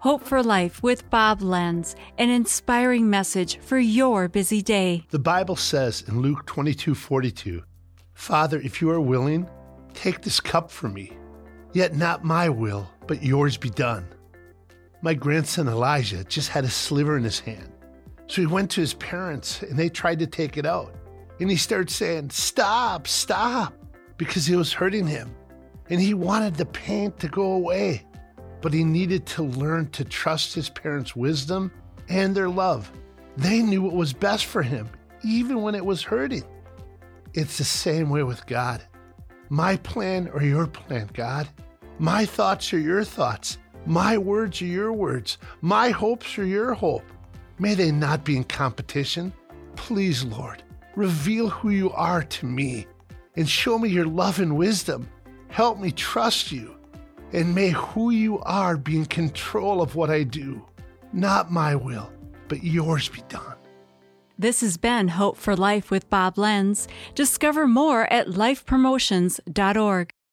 Hope for Life with Bob Lenz, an inspiring message for your busy day. The Bible says in Luke 22 42, Father, if you are willing, take this cup from me. Yet not my will, but yours be done. My grandson Elijah just had a sliver in his hand. So he went to his parents and they tried to take it out. And he started saying, Stop, stop, because it was hurting him. And he wanted the pain to go away but he needed to learn to trust his parents' wisdom and their love. They knew what was best for him, even when it was hurting. It's the same way with God. My plan or your plan, God. My thoughts are your thoughts. My words are your words. My hopes are your hope. May they not be in competition. Please, Lord, reveal who you are to me and show me your love and wisdom. Help me trust you and may who you are be in control of what I do. Not my will, but yours be done. This has been Hope for Life with Bob Lenz. Discover more at lifepromotions.org.